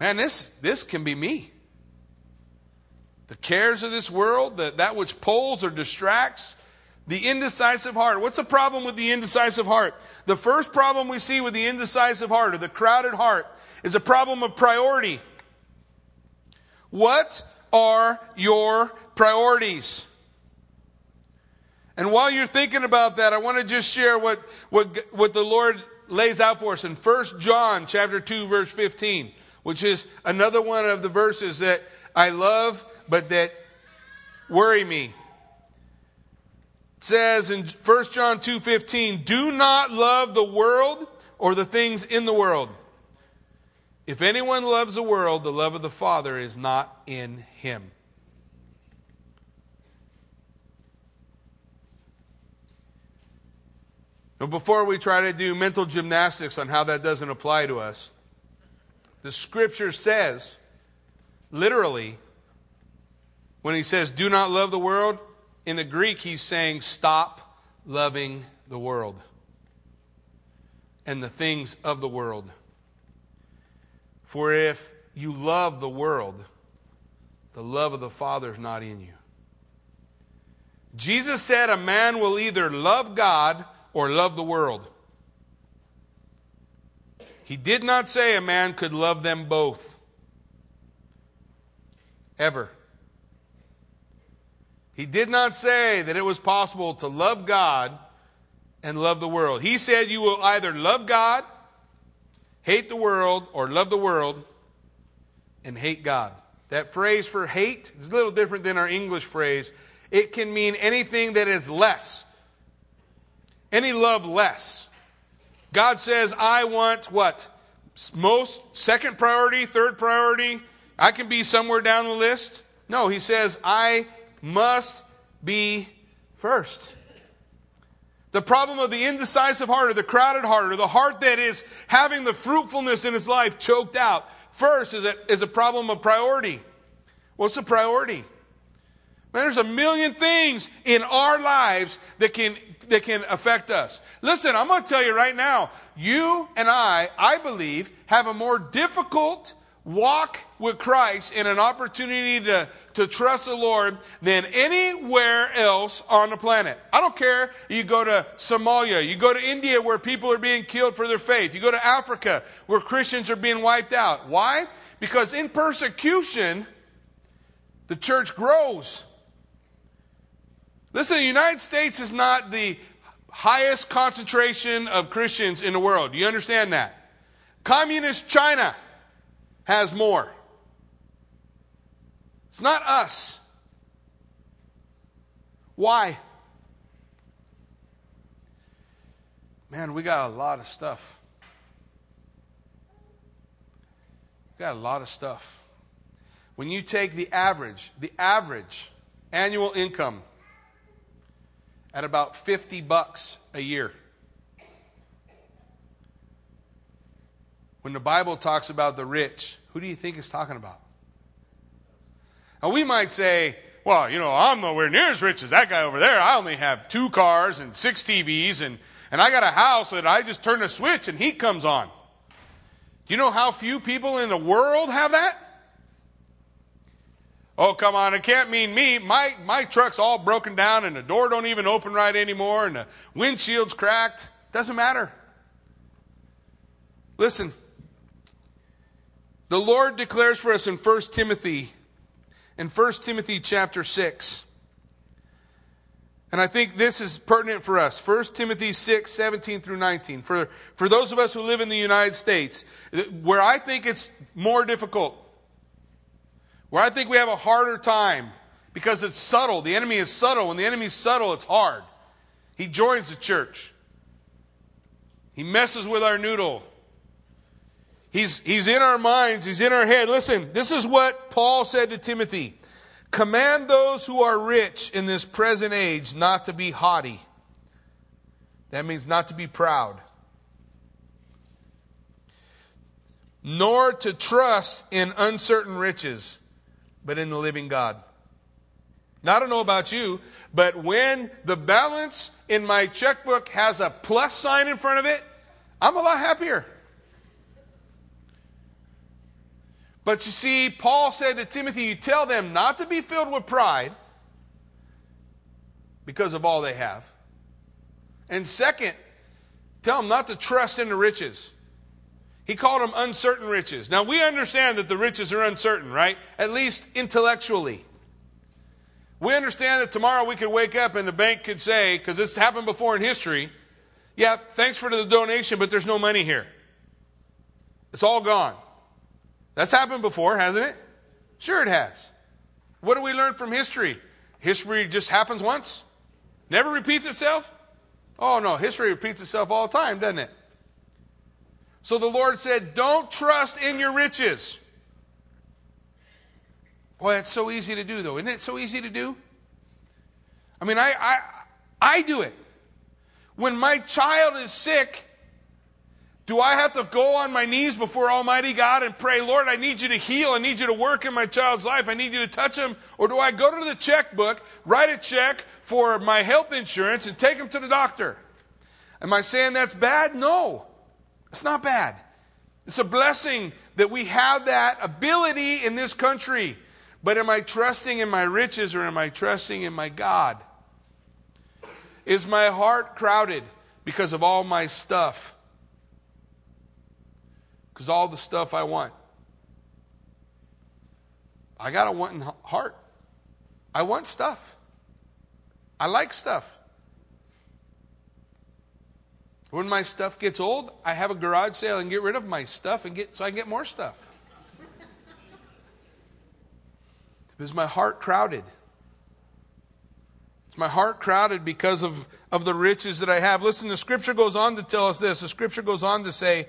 man, this, this can be me. The cares of this world, that, that which pulls or distracts, the indecisive heart. What's the problem with the indecisive heart? The first problem we see with the indecisive heart or the crowded heart is a problem of priority. What are your priorities? And while you're thinking about that, I want to just share what, what, what the Lord lays out for us in 1 John chapter 2 verse 15, which is another one of the verses that I love but that worry me. It says in 1 John 2:15, "Do not love the world or the things in the world. If anyone loves the world, the love of the Father is not in him." But before we try to do mental gymnastics on how that doesn't apply to us, the scripture says, literally, when he says, do not love the world, in the Greek, he's saying, stop loving the world and the things of the world. For if you love the world, the love of the Father is not in you. Jesus said a man will either love God or love the world. He did not say a man could love them both. Ever. He did not say that it was possible to love God and love the world. He said you will either love God, hate the world, or love the world and hate God. That phrase for hate is a little different than our English phrase. It can mean anything that is less any love less. God says, I want what? Most, second priority, third priority. I can be somewhere down the list. No, he says, I must be first. The problem of the indecisive heart or the crowded heart or the heart that is having the fruitfulness in his life choked out first is a, is a problem of priority. What's the priority? Man, there's a million things in our lives that can that can affect us. Listen, I'm going to tell you right now, you and I, I believe, have a more difficult walk with Christ and an opportunity to, to trust the Lord than anywhere else on the planet. I don't care. You go to Somalia, you go to India where people are being killed for their faith, you go to Africa where Christians are being wiped out. Why? Because in persecution, the church grows. Listen, the United States is not the highest concentration of Christians in the world. Do you understand that? Communist China has more. It's not us. Why? Man, we got a lot of stuff. We got a lot of stuff. When you take the average, the average annual income at about 50 bucks a year. When the Bible talks about the rich, who do you think it's talking about? Now, we might say, well, you know, I'm nowhere near as rich as that guy over there. I only have two cars and six TVs, and, and I got a house that I just turn a switch and heat comes on. Do you know how few people in the world have that? Oh, come on, it can't mean me. My, my truck's all broken down and the door don't even open right anymore and the windshield's cracked. Doesn't matter. Listen, the Lord declares for us in 1 Timothy, in 1 Timothy chapter 6, and I think this is pertinent for us. 1 Timothy 6, 17 through 19. For, for those of us who live in the United States, where I think it's more difficult where I think we have a harder time because it's subtle. The enemy is subtle. When the enemy is subtle, it's hard. He joins the church. He messes with our noodle. He's, he's in our minds. He's in our head. Listen, this is what Paul said to Timothy. Command those who are rich in this present age not to be haughty. That means not to be proud. Nor to trust in uncertain riches but in the living God. Now, I don't know about you, but when the balance in my checkbook has a plus sign in front of it, I'm a lot happier. But you see, Paul said to Timothy, You tell them not to be filled with pride because of all they have. And second, tell them not to trust in the riches. He called them uncertain riches. Now, we understand that the riches are uncertain, right? At least intellectually. We understand that tomorrow we could wake up and the bank could say, because this happened before in history, yeah, thanks for the donation, but there's no money here. It's all gone. That's happened before, hasn't it? Sure, it has. What do we learn from history? History just happens once? Never repeats itself? Oh, no, history repeats itself all the time, doesn't it? So the Lord said, Don't trust in your riches. Boy, that's so easy to do, though. Isn't it so easy to do? I mean, I, I, I do it. When my child is sick, do I have to go on my knees before Almighty God and pray, Lord, I need you to heal. I need you to work in my child's life. I need you to touch him. Or do I go to the checkbook, write a check for my health insurance, and take him to the doctor? Am I saying that's bad? No. It's not bad. It's a blessing that we have that ability in this country. But am I trusting in my riches or am I trusting in my God? Is my heart crowded because of all my stuff? Because all the stuff I want. I got a wanting heart. I want stuff. I like stuff. When my stuff gets old, I have a garage sale and get rid of my stuff and get so I can get more stuff. Is my heart crowded? Is my heart crowded because of, of the riches that I have? Listen, the scripture goes on to tell us this. The scripture goes on to say,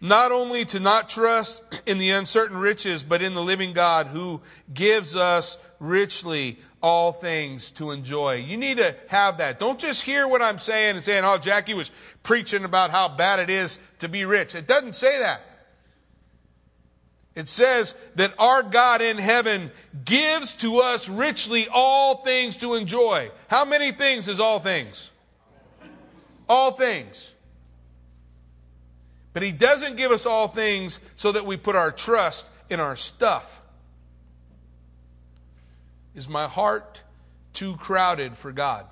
not only to not trust in the uncertain riches, but in the living God who gives us richly all things to enjoy. You need to have that. Don't just hear what I'm saying and saying, oh, Jackie was preaching about how bad it is to be rich. It doesn't say that. It says that our God in heaven gives to us richly all things to enjoy. How many things is all things? All things. But He doesn't give us all things so that we put our trust in our stuff. Is my heart too crowded for God?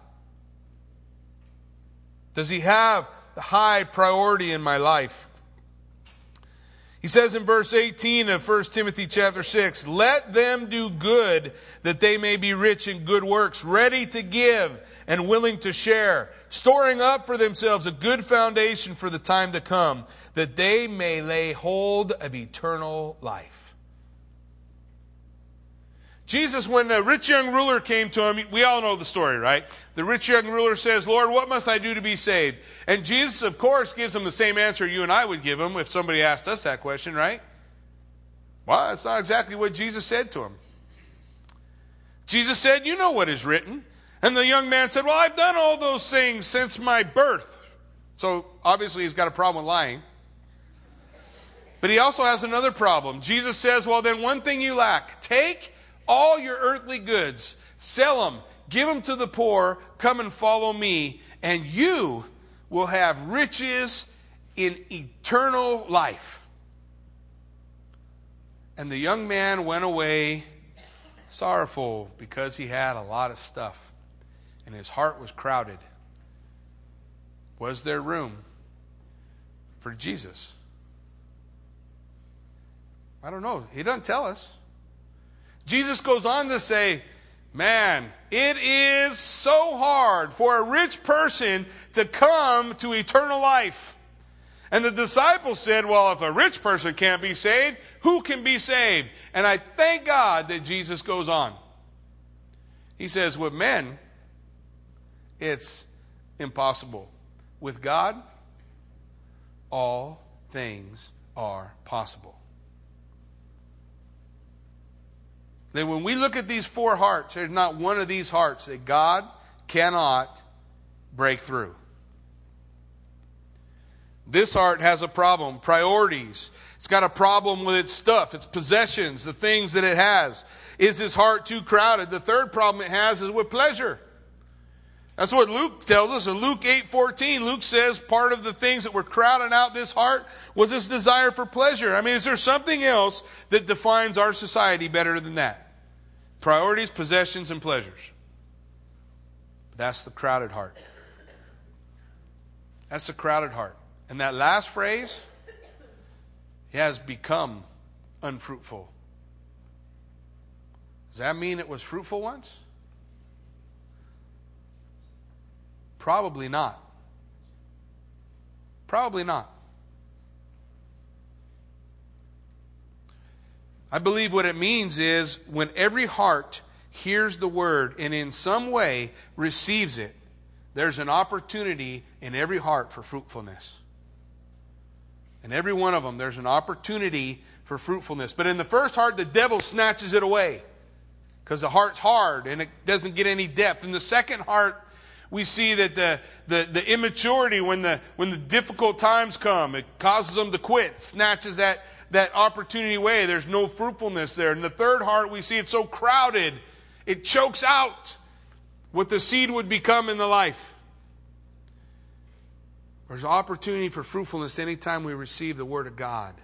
Does He have the high priority in my life? He says in verse 18 of 1 Timothy chapter 6, let them do good that they may be rich in good works, ready to give and willing to share, storing up for themselves a good foundation for the time to come, that they may lay hold of eternal life. Jesus, when the rich young ruler came to him, we all know the story, right? The rich young ruler says, Lord, what must I do to be saved? And Jesus, of course, gives him the same answer you and I would give him if somebody asked us that question, right? Well, that's not exactly what Jesus said to him. Jesus said, You know what is written. And the young man said, Well, I've done all those things since my birth. So obviously, he's got a problem with lying. But he also has another problem. Jesus says, Well, then one thing you lack take all your earthly goods, sell them, give them to the poor, come and follow me, and you will have riches in eternal life. And the young man went away sorrowful because he had a lot of stuff and his heart was crowded. Was there room for Jesus? I don't know. He doesn't tell us. Jesus goes on to say, Man, it is so hard for a rich person to come to eternal life. And the disciples said, Well, if a rich person can't be saved, who can be saved? And I thank God that Jesus goes on. He says, With men, it's impossible. With God, all things are possible. That when we look at these four hearts, there's not one of these hearts that God cannot break through. This heart has a problem priorities. It's got a problem with its stuff, its possessions, the things that it has. Is this heart too crowded? The third problem it has is with pleasure. That's what Luke tells us in Luke 8:14. Luke says part of the things that were crowding out this heart was this desire for pleasure. I mean, is there something else that defines our society better than that? Priorities, possessions, and pleasures. That's the crowded heart. That's the crowded heart. And that last phrase, has become unfruitful. Does that mean it was fruitful once? Probably not. Probably not. I believe what it means is when every heart hears the word and in some way receives it, there's an opportunity in every heart for fruitfulness. In every one of them, there's an opportunity for fruitfulness. But in the first heart, the devil snatches it away because the heart's hard and it doesn't get any depth. In the second heart, we see that the, the, the immaturity, when the, when the difficult times come, it causes them to quit, snatches that, that opportunity away. There's no fruitfulness there. In the third heart, we see it's so crowded, it chokes out what the seed would become in the life. There's opportunity for fruitfulness anytime we receive the Word of God.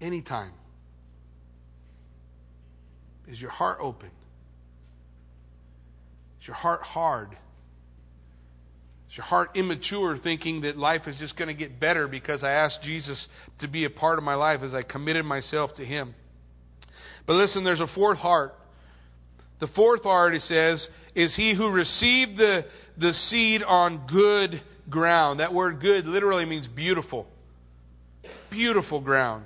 Anytime. Is your heart open? Is your heart hard? Is your heart immature, thinking that life is just going to get better because I asked Jesus to be a part of my life as I committed myself to Him? But listen, there's a fourth heart. The fourth heart, it says, is he who received the, the seed on good ground. That word good literally means beautiful. Beautiful ground.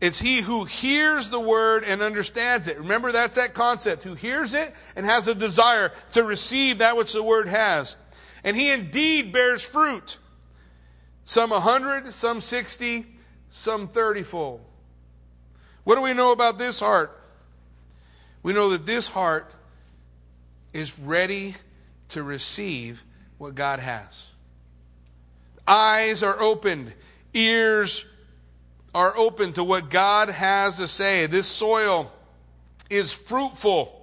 It's he who hears the word and understands it. Remember, that's that concept. Who hears it and has a desire to receive that which the word has. And he indeed bears fruit. Some a hundred, some sixty, some thirtyfold. What do we know about this heart? We know that this heart is ready to receive what God has. Eyes are opened, ears are open to what God has to say. This soil is fruitful.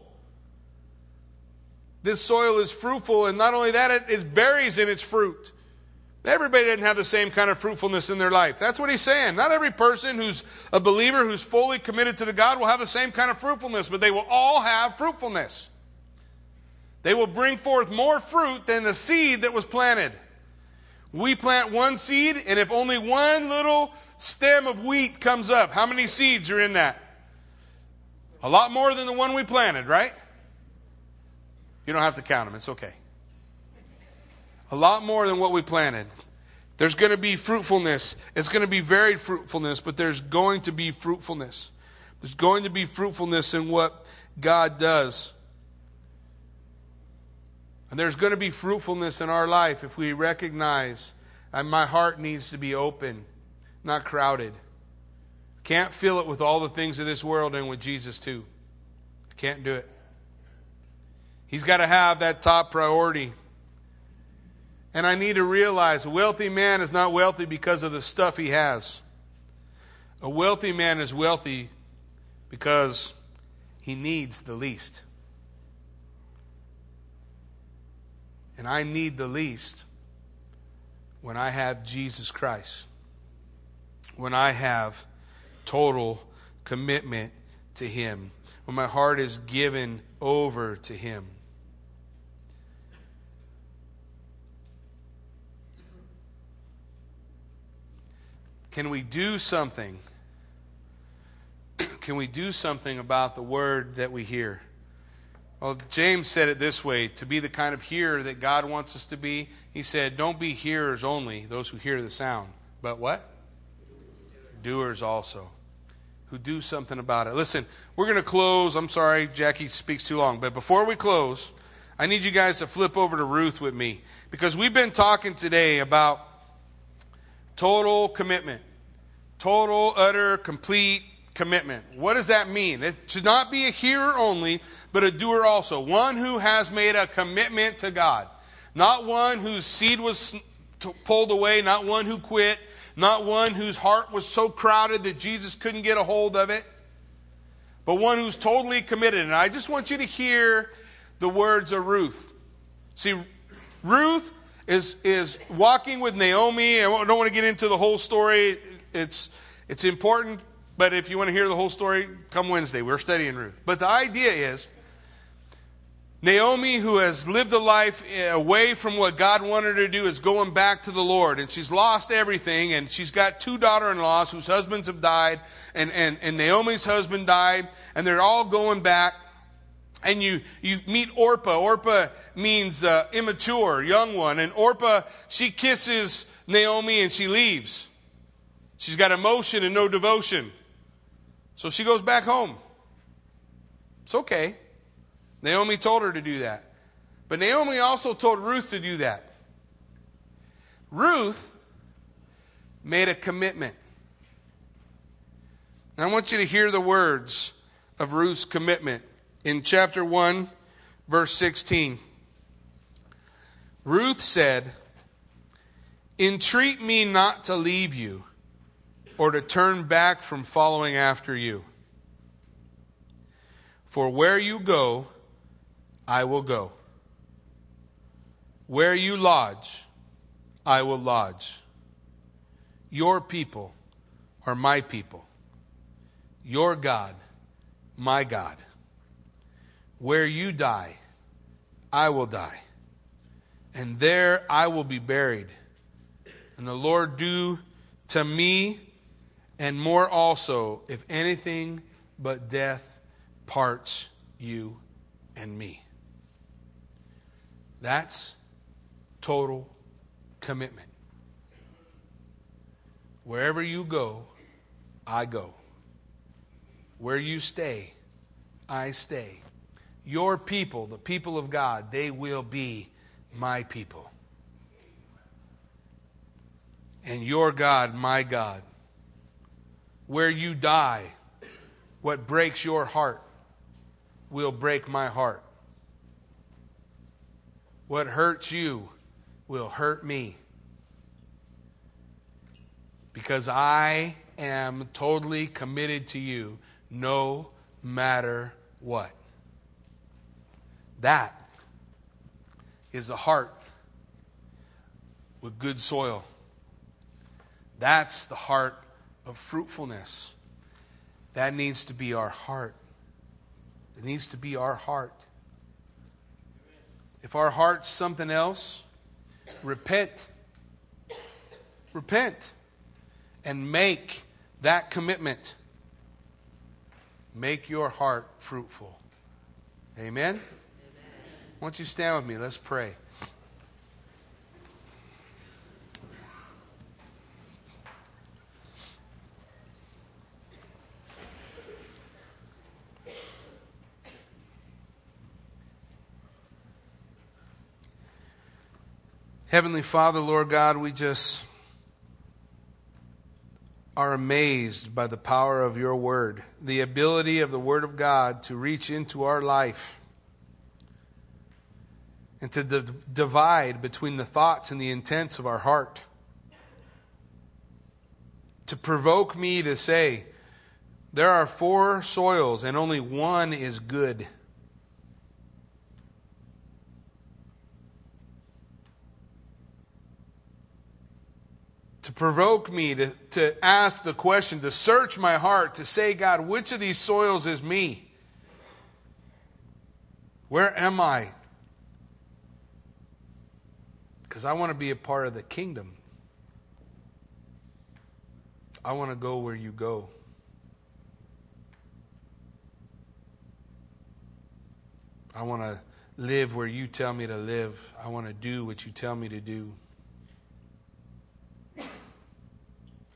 This soil is fruitful, and not only that, it, it varies in its fruit. Everybody doesn't have the same kind of fruitfulness in their life. That's what he's saying. Not every person who's a believer, who's fully committed to the God, will have the same kind of fruitfulness, but they will all have fruitfulness. They will bring forth more fruit than the seed that was planted. We plant one seed, and if only one little stem of wheat comes up, how many seeds are in that? A lot more than the one we planted, right? You don't have to count them, it's okay. A lot more than what we planted. There's going to be fruitfulness. It's going to be varied fruitfulness, but there's going to be fruitfulness. There's going to be fruitfulness in what God does. And there's going to be fruitfulness in our life if we recognize and my heart needs to be open, not crowded. Can't fill it with all the things of this world and with Jesus too. Can't do it. He's got to have that top priority. And I need to realize a wealthy man is not wealthy because of the stuff he has. A wealthy man is wealthy because he needs the least. And I need the least when I have Jesus Christ, when I have total commitment to Him, when my heart is given over to Him. Can we do something? Can we do something about the word that we hear? Well, James said it this way to be the kind of hearer that God wants us to be, he said, Don't be hearers only, those who hear the sound, but what? Doers also, who do something about it. Listen, we're going to close. I'm sorry, Jackie speaks too long, but before we close, I need you guys to flip over to Ruth with me because we've been talking today about total commitment, total, utter, complete commitment. What does that mean? It should not be a hearer only, but a doer also. One who has made a commitment to God. Not one whose seed was pulled away, not one who quit, not one whose heart was so crowded that Jesus couldn't get a hold of it, but one who's totally committed. And I just want you to hear the words of Ruth. See, Ruth is, is walking with Naomi. I don't want to get into the whole story. It's, it's important but if you want to hear the whole story, come Wednesday. We're studying Ruth. But the idea is Naomi, who has lived a life away from what God wanted her to do, is going back to the Lord. And she's lost everything. And she's got two daughter in laws whose husbands have died. And, and, and Naomi's husband died. And they're all going back. And you, you meet Orpah. Orpah means uh, immature, young one. And Orpah, she kisses Naomi and she leaves. She's got emotion and no devotion. So she goes back home. It's okay. Naomi told her to do that. But Naomi also told Ruth to do that. Ruth made a commitment. I want you to hear the words of Ruth's commitment in chapter 1, verse 16. Ruth said, Entreat me not to leave you or to turn back from following after you. For where you go, I will go. Where you lodge, I will lodge. Your people are my people. Your God, my God. Where you die, I will die. And there I will be buried. And the Lord do to me and more also, if anything but death parts you and me. That's total commitment. Wherever you go, I go. Where you stay, I stay. Your people, the people of God, they will be my people. And your God, my God where you die, what breaks your heart will break my heart. What hurts you will hurt me. Because I am totally committed to you no matter what. That is a heart with good soil. That's the heart of fruitfulness. That needs to be our heart. It needs to be our heart. If our heart's something else, repent. Repent and make that commitment. Make your heart fruitful. Amen? Amen. Why don't you stand with me? Let's pray. Heavenly Father, Lord God, we just are amazed by the power of your word, the ability of the word of God to reach into our life and to d- divide between the thoughts and the intents of our heart. To provoke me to say, there are four soils and only one is good. Provoke me to, to ask the question, to search my heart, to say, God, which of these soils is me? Where am I? Because I want to be a part of the kingdom. I want to go where you go. I want to live where you tell me to live. I want to do what you tell me to do.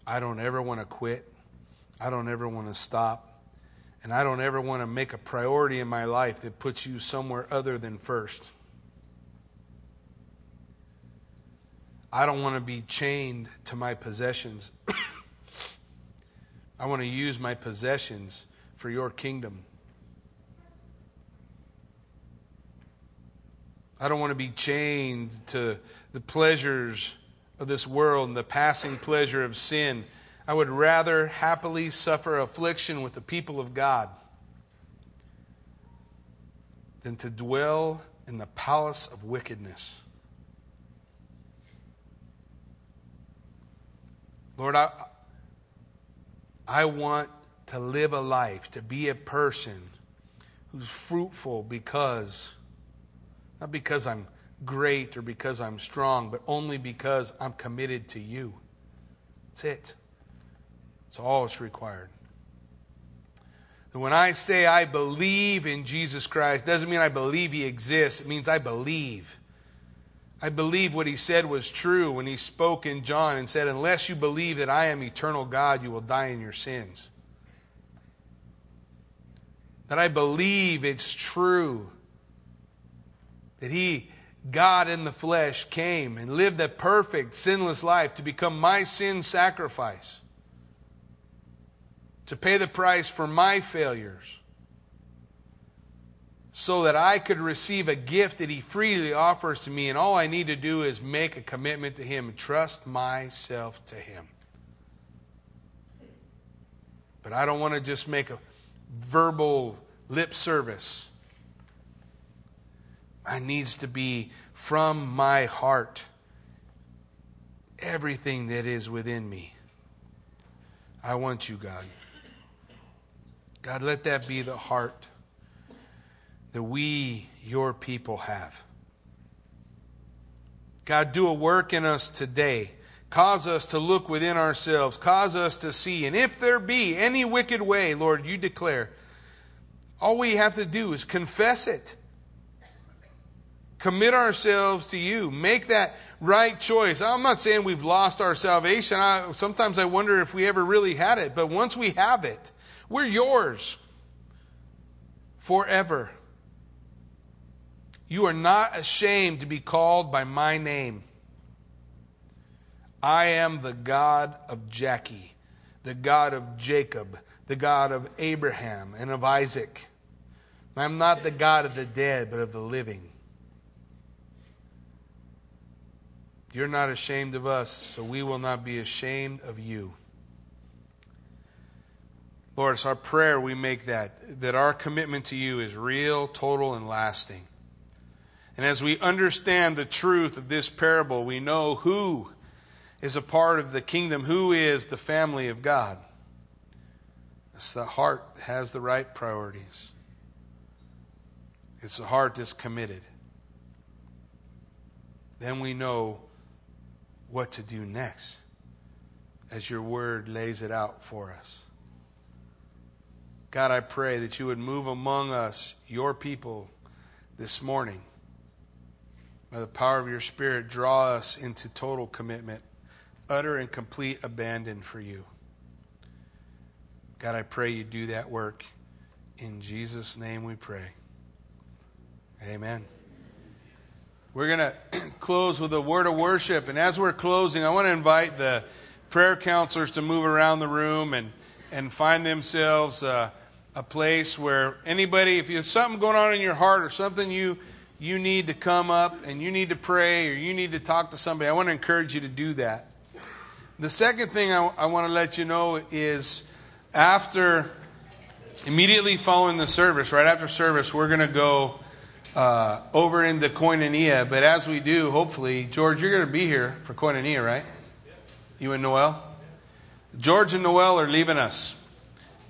I don't ever want to quit. I don't ever want to stop. And I don't ever want to make a priority in my life that puts you somewhere other than first. I don't want to be chained to my possessions. I want to use my possessions for your kingdom. I don't want to be chained to the pleasures of this world and the passing pleasure of sin. I would rather happily suffer affliction with the people of God than to dwell in the palace of wickedness. Lord, I, I want to live a life, to be a person who's fruitful because, not because I'm great or because I'm strong, but only because I'm committed to you. That's it. That's all it's required. And when I say I believe in Jesus Christ, doesn't mean I believe he exists. It means I believe. I believe what he said was true when he spoke in John and said, Unless you believe that I am eternal God, you will die in your sins. That I believe it's true that he God in the flesh came and lived a perfect, sinless life to become my sin sacrifice, to pay the price for my failures, so that I could receive a gift that He freely offers to me, and all I need to do is make a commitment to Him and trust myself to Him. But I don't want to just make a verbal lip service. I needs to be from my heart everything that is within me. I want you, God. God, let that be the heart that we, your people, have. God, do a work in us today. Cause us to look within ourselves. Cause us to see. And if there be any wicked way, Lord, you declare, all we have to do is confess it commit ourselves to you. Make that right choice. I'm not saying we've lost our salvation. I, sometimes I wonder if we ever really had it. But once we have it, we're yours forever. You are not ashamed to be called by my name. I am the God of Jackie, the God of Jacob, the God of Abraham and of Isaac. I'm not the God of the dead, but of the living. You're not ashamed of us, so we will not be ashamed of you. Lord, it's our prayer we make that, that our commitment to you is real, total, and lasting. And as we understand the truth of this parable, we know who is a part of the kingdom, who is the family of God. It's the heart that has the right priorities. It's the heart that's committed. Then we know what to do next as your word lays it out for us. God, I pray that you would move among us, your people, this morning. by the power of your Spirit, draw us into total commitment, utter and complete abandon for you. God, I pray you do that work. In Jesus' name we pray. Amen. We're going to close with a word of worship. And as we're closing, I want to invite the prayer counselors to move around the room and, and find themselves uh, a place where anybody, if you have something going on in your heart or something you, you need to come up and you need to pray or you need to talk to somebody, I want to encourage you to do that. The second thing I, I want to let you know is after, immediately following the service, right after service, we're going to go uh, over the Koinonia. But as we do, hopefully, George, you're going to be here for Koinonia, right? You and Noel? George and Noel are leaving us.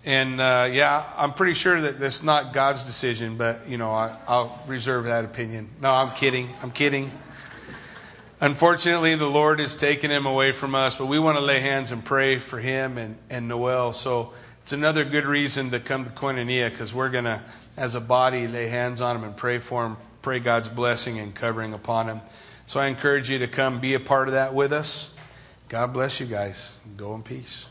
And uh, yeah, I'm pretty sure that that's not God's decision, but you know, I, I'll reserve that opinion. No, I'm kidding. I'm kidding. Unfortunately, the Lord has taken him away from us, but we want to lay hands and pray for him and, and Noel. So it's another good reason to come to Koinonia because we're going to as a body lay hands on him and pray for him, pray God's blessing and covering upon him. So I encourage you to come be a part of that with us. God bless you guys. Go in peace.